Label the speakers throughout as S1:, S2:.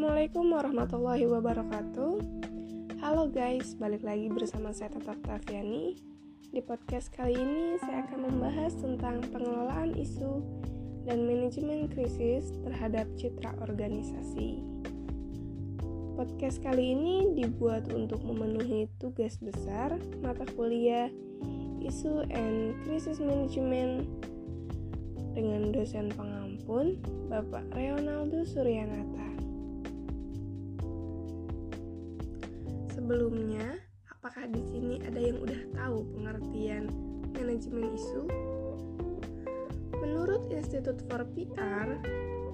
S1: Assalamualaikum warahmatullahi wabarakatuh. Halo guys, balik lagi bersama saya Tata Taviani. Di podcast kali ini saya akan membahas tentang pengelolaan isu dan manajemen krisis terhadap citra organisasi. Podcast kali ini dibuat untuk memenuhi tugas besar mata kuliah Isu and Crisis Management dengan dosen pengampun Bapak Reonaldo Suryanata. Sebelumnya, apakah di sini ada yang udah tahu pengertian manajemen isu? Menurut Institute for PR,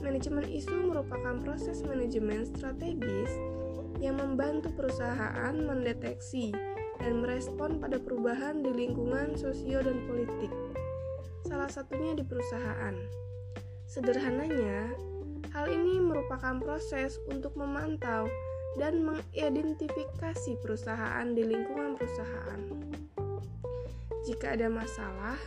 S1: manajemen isu merupakan proses manajemen strategis yang membantu perusahaan mendeteksi dan merespon pada perubahan di lingkungan sosio dan politik. Salah satunya di perusahaan. Sederhananya, hal ini merupakan proses untuk memantau dan mengidentifikasi perusahaan di lingkungan perusahaan. Jika ada masalah,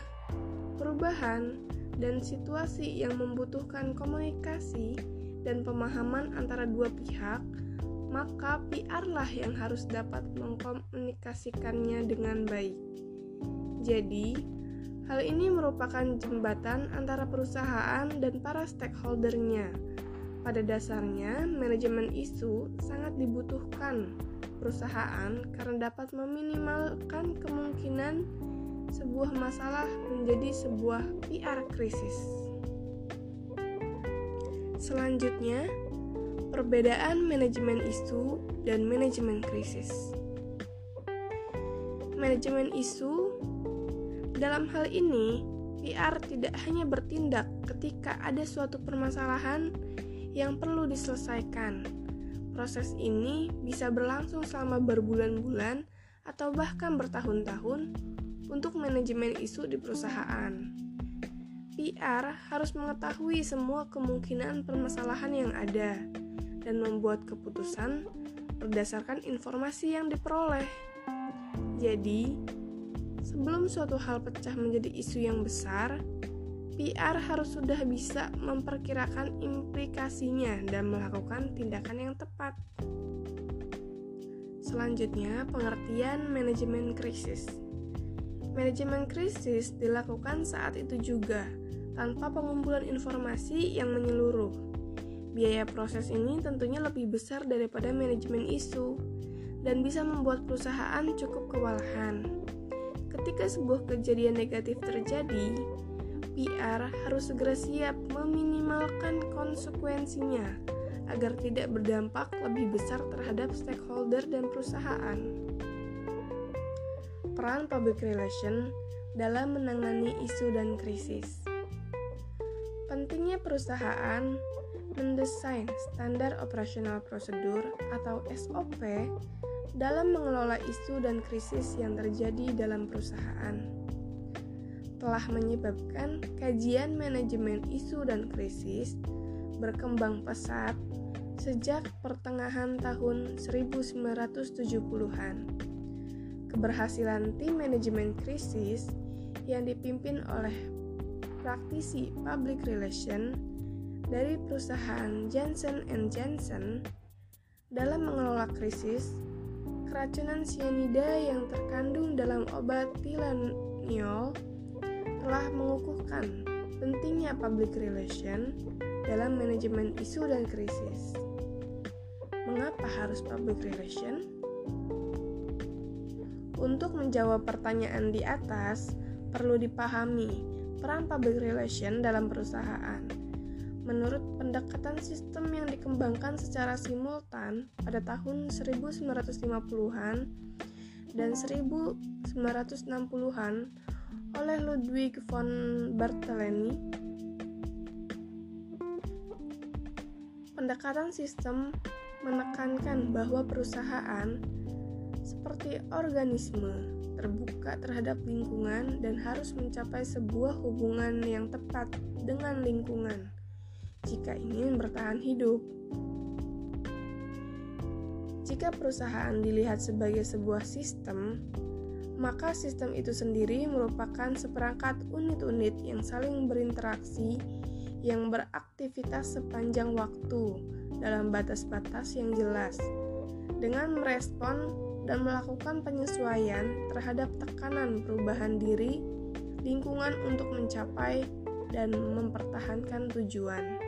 S1: perubahan, dan situasi yang membutuhkan komunikasi dan pemahaman antara dua pihak, maka PR lah yang harus dapat mengkomunikasikannya dengan baik. Jadi, hal ini merupakan jembatan antara perusahaan dan para stakeholdernya pada dasarnya, manajemen isu sangat dibutuhkan perusahaan karena dapat meminimalkan kemungkinan sebuah masalah menjadi sebuah PR krisis. Selanjutnya, perbedaan manajemen isu dan manajemen krisis. Manajemen isu dalam hal ini, PR tidak hanya bertindak ketika ada suatu permasalahan yang perlu diselesaikan. Proses ini bisa berlangsung selama berbulan-bulan atau bahkan bertahun-tahun untuk manajemen isu di perusahaan. PR harus mengetahui semua kemungkinan permasalahan yang ada dan membuat keputusan berdasarkan informasi yang diperoleh. Jadi, sebelum suatu hal pecah menjadi isu yang besar, PR harus sudah bisa memperkirakan implikasinya dan melakukan tindakan yang tepat. Selanjutnya, pengertian manajemen krisis. Manajemen krisis dilakukan saat itu juga, tanpa pengumpulan informasi yang menyeluruh. Biaya proses ini tentunya lebih besar daripada manajemen isu dan bisa membuat perusahaan cukup kewalahan. Ketika sebuah kejadian negatif terjadi, PR harus segera siap meminimalkan konsekuensinya agar tidak berdampak lebih besar terhadap stakeholder dan perusahaan. Peran public relation dalam menangani isu dan krisis. Pentingnya perusahaan mendesain standar operasional prosedur atau SOP dalam mengelola isu dan krisis yang terjadi dalam perusahaan telah menyebabkan kajian manajemen isu dan krisis berkembang pesat sejak pertengahan tahun 1970-an. Keberhasilan tim manajemen krisis yang dipimpin oleh praktisi public relation dari perusahaan Johnson Johnson dalam mengelola krisis keracunan sianida yang terkandung dalam obat tilaniol telah mengukuhkan pentingnya public relation dalam manajemen isu dan krisis. Mengapa harus public relation? Untuk menjawab pertanyaan di atas, perlu dipahami peran public relation dalam perusahaan. Menurut pendekatan sistem yang dikembangkan secara simultan pada tahun 1950-an dan 1960-an oleh Ludwig von Bartholeny. Pendekatan sistem menekankan bahwa perusahaan seperti organisme terbuka terhadap lingkungan dan harus mencapai sebuah hubungan yang tepat dengan lingkungan jika ingin bertahan hidup. Jika perusahaan dilihat sebagai sebuah sistem, maka sistem itu sendiri merupakan seperangkat unit-unit yang saling berinteraksi yang beraktivitas sepanjang waktu dalam batas-batas yang jelas. Dengan merespon dan melakukan penyesuaian terhadap tekanan perubahan diri, lingkungan untuk mencapai dan mempertahankan tujuan.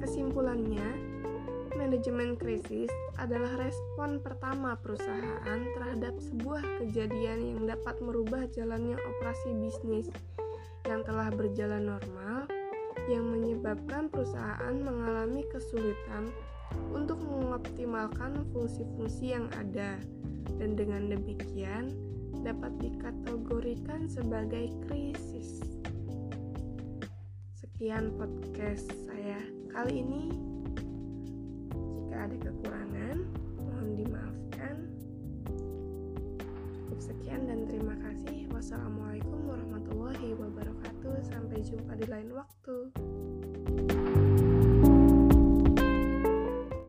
S1: Kesimpulannya, manajemen krisis adalah respon pertama perusahaan terhadap sebuah kejadian yang dapat merubah jalannya operasi bisnis yang telah berjalan normal, yang menyebabkan perusahaan mengalami kesulitan untuk mengoptimalkan fungsi-fungsi yang ada, dan dengan demikian dapat dikategorikan sebagai krisis. Sekian podcast saya kali ini. Ada kekurangan, mohon dimaafkan. Cukup sekian dan terima kasih. Wassalamualaikum warahmatullahi wabarakatuh. Sampai jumpa di lain waktu.